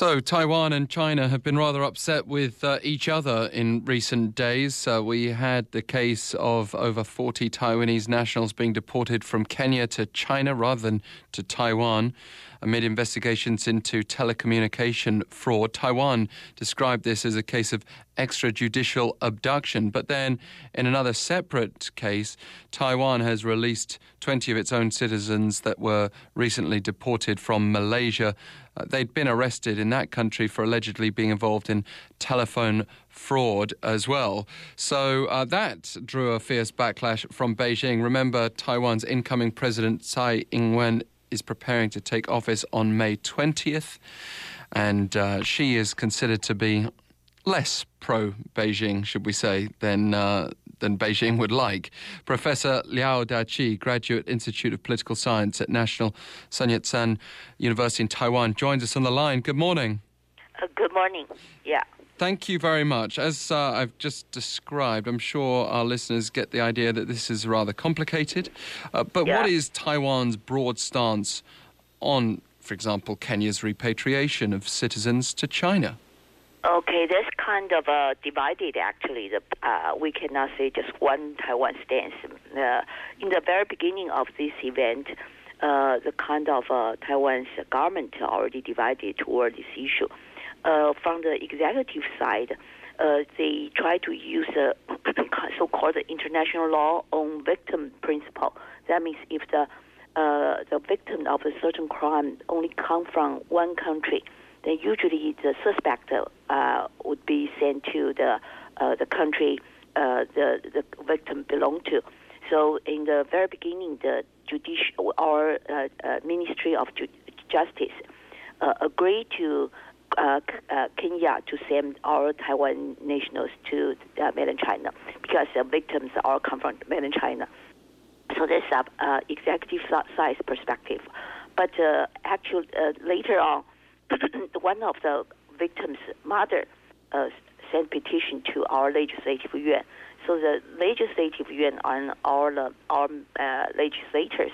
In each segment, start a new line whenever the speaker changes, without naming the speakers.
So, Taiwan and China have been rather upset with uh, each other in recent days. Uh, we had the case of over 40 Taiwanese nationals being deported from Kenya to China rather than to Taiwan amid investigations into telecommunication fraud. Taiwan described this as a case of extrajudicial abduction. But then, in another separate case, Taiwan has released 20 of its own citizens that were recently deported from Malaysia. They'd been arrested in that country for allegedly being involved in telephone fraud as well. So uh, that drew a fierce backlash from Beijing. Remember, Taiwan's incoming president Tsai Ing wen is preparing to take office on May 20th, and uh, she is considered to be less pro Beijing, should we say, than. Uh, than Beijing would like. Professor Liao Dachi, Graduate Institute of Political Science at National Sun Yat sen University in Taiwan, joins us on the line. Good morning.
Uh, good morning. Yeah.
Thank you very much. As uh, I've just described, I'm sure our listeners get the idea that this is rather complicated. Uh, but
yeah.
what is Taiwan's broad stance on, for example, Kenya's repatriation of citizens to China?
Okay, that's kind of uh, divided actually. The, uh, we cannot say just one Taiwan stance. Uh, in the very beginning of this event, uh, the kind of uh, Taiwan's government already divided toward this issue uh, from the executive side, they try to use a so-called international law on victim principle. That means if the the victim of a certain crime only come from one country, then usually the suspect uh, would be sent to the uh, the country uh, the the victim belonged to. So in the very beginning, the judicial or uh, uh, Ministry of Ju- Justice uh, agreed to Kenya to send our Taiwan nationals to mainland China because the victims all come from mainland China. So that's uh, executive size perspective. But actually, later on, one of the victims' mother uh, sent petition to our legislative yuan. So the legislative yuan and our our uh, legislators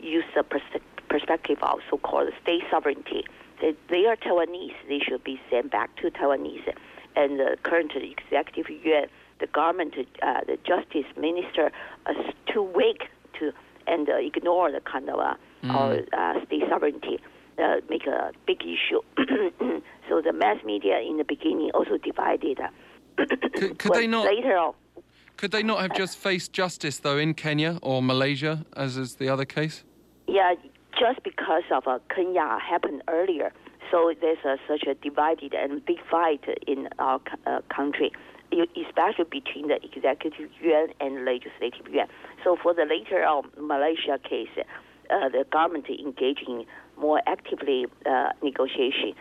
use the pers- perspective of so-called state sovereignty they, they are Taiwanese. They should be sent back to Taiwanese. And the current executive yuan, the government, uh, the justice minister, is too weak to and uh, ignore the kind of uh, mm. our uh, state sovereignty. Uh, make a big issue. so the mass media in the beginning also divided.
could, could they not
later on?
Could they not have just faced justice though in Kenya or Malaysia, as is the other case?
Yeah, just because of uh, Kenya happened earlier. So there's a, such a divided and big fight in our uh, country, especially between the executive yuan and legislative yuan. So for the later on Malaysia case, uh, the government engaging more actively uh, negotiation.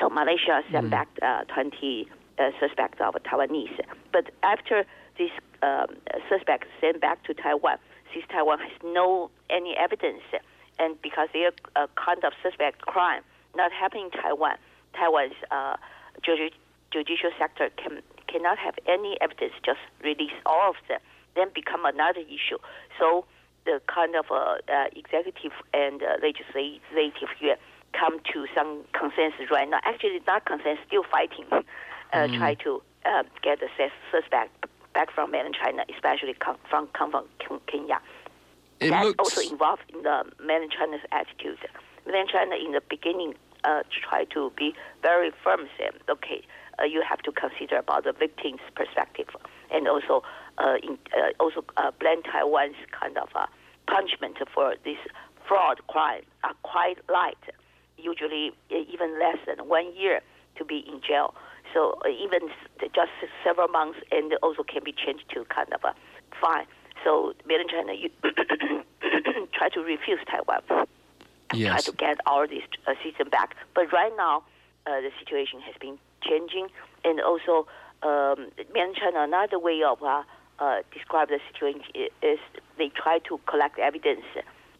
So Malaysia sent mm. back uh, 20 uh, suspects of Taiwanese. But after these um, suspects sent back to Taiwan, since Taiwan has no any evidence and because they are a kind of suspect crime not happening in Taiwan, Taiwan's uh, judicial sector can cannot have any evidence, just release all of them, then become another issue. So the kind of uh, uh, executive and uh, legislative here come to some consensus right now. Actually, not consensus, still fighting, uh, mm. try to uh, get the suspect back from mainland China, especially come from come from Kenya.
It
That's
looks...
also involved in the mainland China's attitude. Mainland China, in the beginning, uh, try to be very firm, saying, okay, uh, you have to consider about the victim's perspective, and also uh, in, uh, also uh, blame Taiwan's kind of uh, punishment for this fraud crime are quite light, usually even less than one year to be in jail. So uh, even just several months, and also can be changed to kind of a fine. So mainland China you try to refuse Taiwan,
yes.
try to get all this uh, system back. But right now, uh, the situation has been changing, and also um, mainland China another way of uh, uh, describe the situation is they try to collect evidence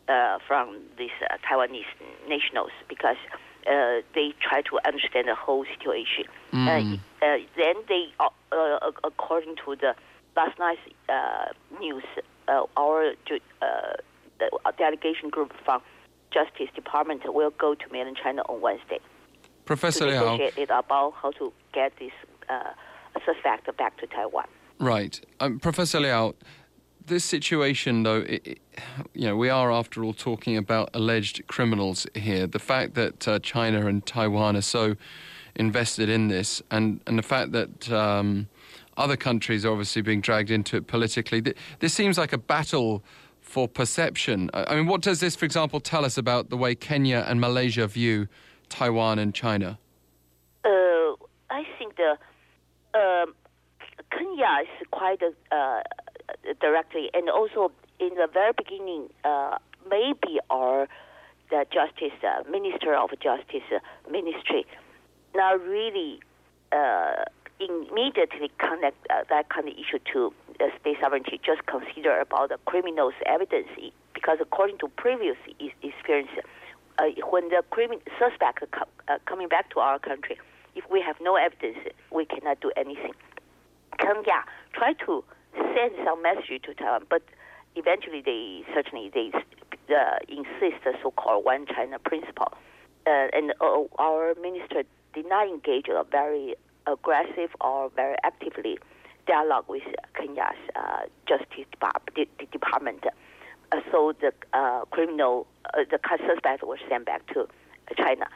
uh, from these uh, Taiwanese nationals because uh, they try to understand the whole situation.
Mm.
then they, according to the last night's news, our delegation group from Justice Department will go to mainland China on Wednesday.
Professor
to negotiate Liao. about how to get this uh, suspect back to Taiwan.
Right, um, Professor Liao. This situation, though, it, it, you know, we are after all talking about alleged criminals here. The fact that uh, China and Taiwan are so invested in this, and and the fact that um, other countries are obviously being dragged into it politically. This seems like a battle for perception. I mean, what does this, for example, tell us about the way Kenya and Malaysia view Taiwan and China?
Uh, I think the uh, Kenya is quite uh, directly, and also in the very beginning, uh, maybe our the Justice uh, Minister of Justice uh, Ministry not really immediately connect that kind of issue to state sovereignty. Just consider about the criminals' evidence, because according to previous experience uh, when the criminal suspect co- uh, coming back to our country, if we have no evidence, we cannot do anything. Kenya try to send some message to Taiwan, but eventually they certainly they uh, insist the so-called one China principle, uh, and uh, our minister did not engage a very aggressive or very actively dialogue with Kenya's uh, Justice Department. Uh, so the uh, criminal, the suspect was sent back to China.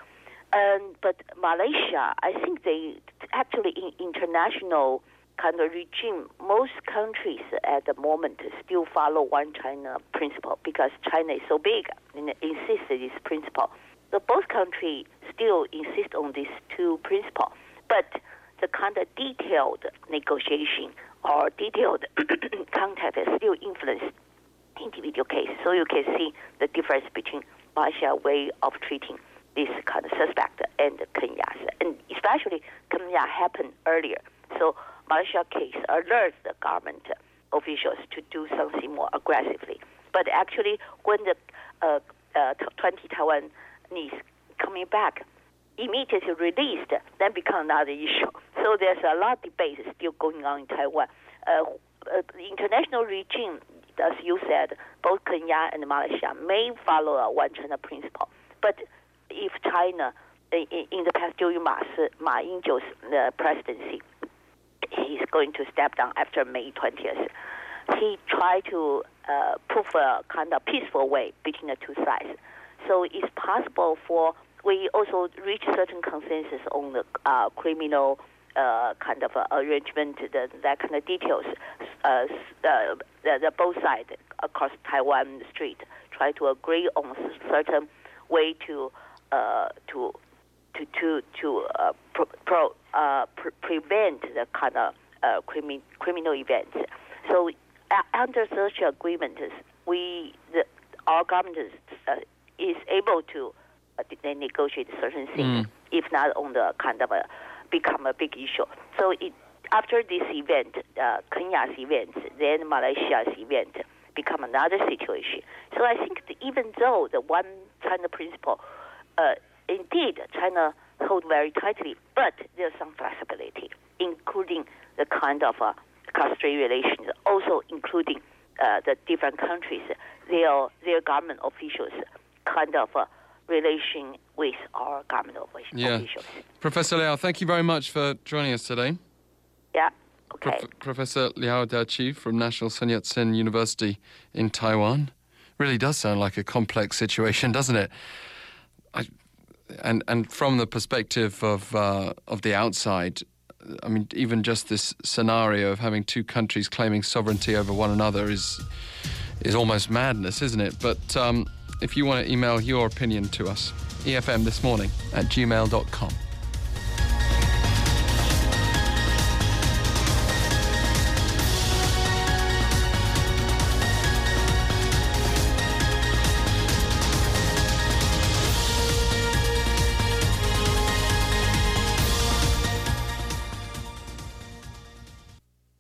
Um, but Malaysia, I think they actually in international kind of regime, most countries at the moment still follow one China principle because China is so big and insists this principle. So both countries still insist on these two principles, but the kind of detailed negotiation or detailed contact is still influenced individual case. So you can see the difference between Malaysia way of treating this kind of suspect and Kenya's. And especially Kenya happened earlier. So Malaysia case alerts the government officials to do something more aggressively. But actually, when the uh, uh, 20 Taiwanese coming back, immediately released, then become another issue. So there's a lot of debate still going on in Taiwan. Uh, uh, the international regime as you said, both Kenya and Malaysia may follow a one China principle. But if China, in, in the past during Ma, Ma Ying-jeou's uh, presidency, going to step down after May 20th. He tried to uh, prove a kind of peaceful way between the two sides. So it's possible for we also reach certain consensus on the uh, criminal uh, kind of arrangement, the, that kind of details. Uh, the, the, both sides across Taiwan Strait try to agree on certain way to uh, to to to to uh, pro, pro, uh, pre- prevent the kind of uh, crimi- criminal events. So under such agreements, we the, our government uh, is able to uh, negotiate certain things, mm. if not on the kind of a become a big issue. So it, after this event, uh, Kenya's event, then Malaysia's event become another situation. So I think even though the one China principle, uh, indeed China hold very tightly, but there's some flexibility, including the kind of uh, cross-strait relations, also including uh, the different countries, their their government officials kind of uh, relation with our government officials. yeah.
Professor Liao, thank you very much for joining us today.
Yeah. Okay.
Prof- Professor Liao Dachi from National Sun Yat-sen University in Taiwan. Really does sound like a complex situation, doesn't it? I, and and from the perspective of uh, of the outside, I mean, even just this scenario of having two countries claiming sovereignty over one another is is almost madness, isn't it? But um, if you want to email your opinion to us, EFM this morning at gmail.com.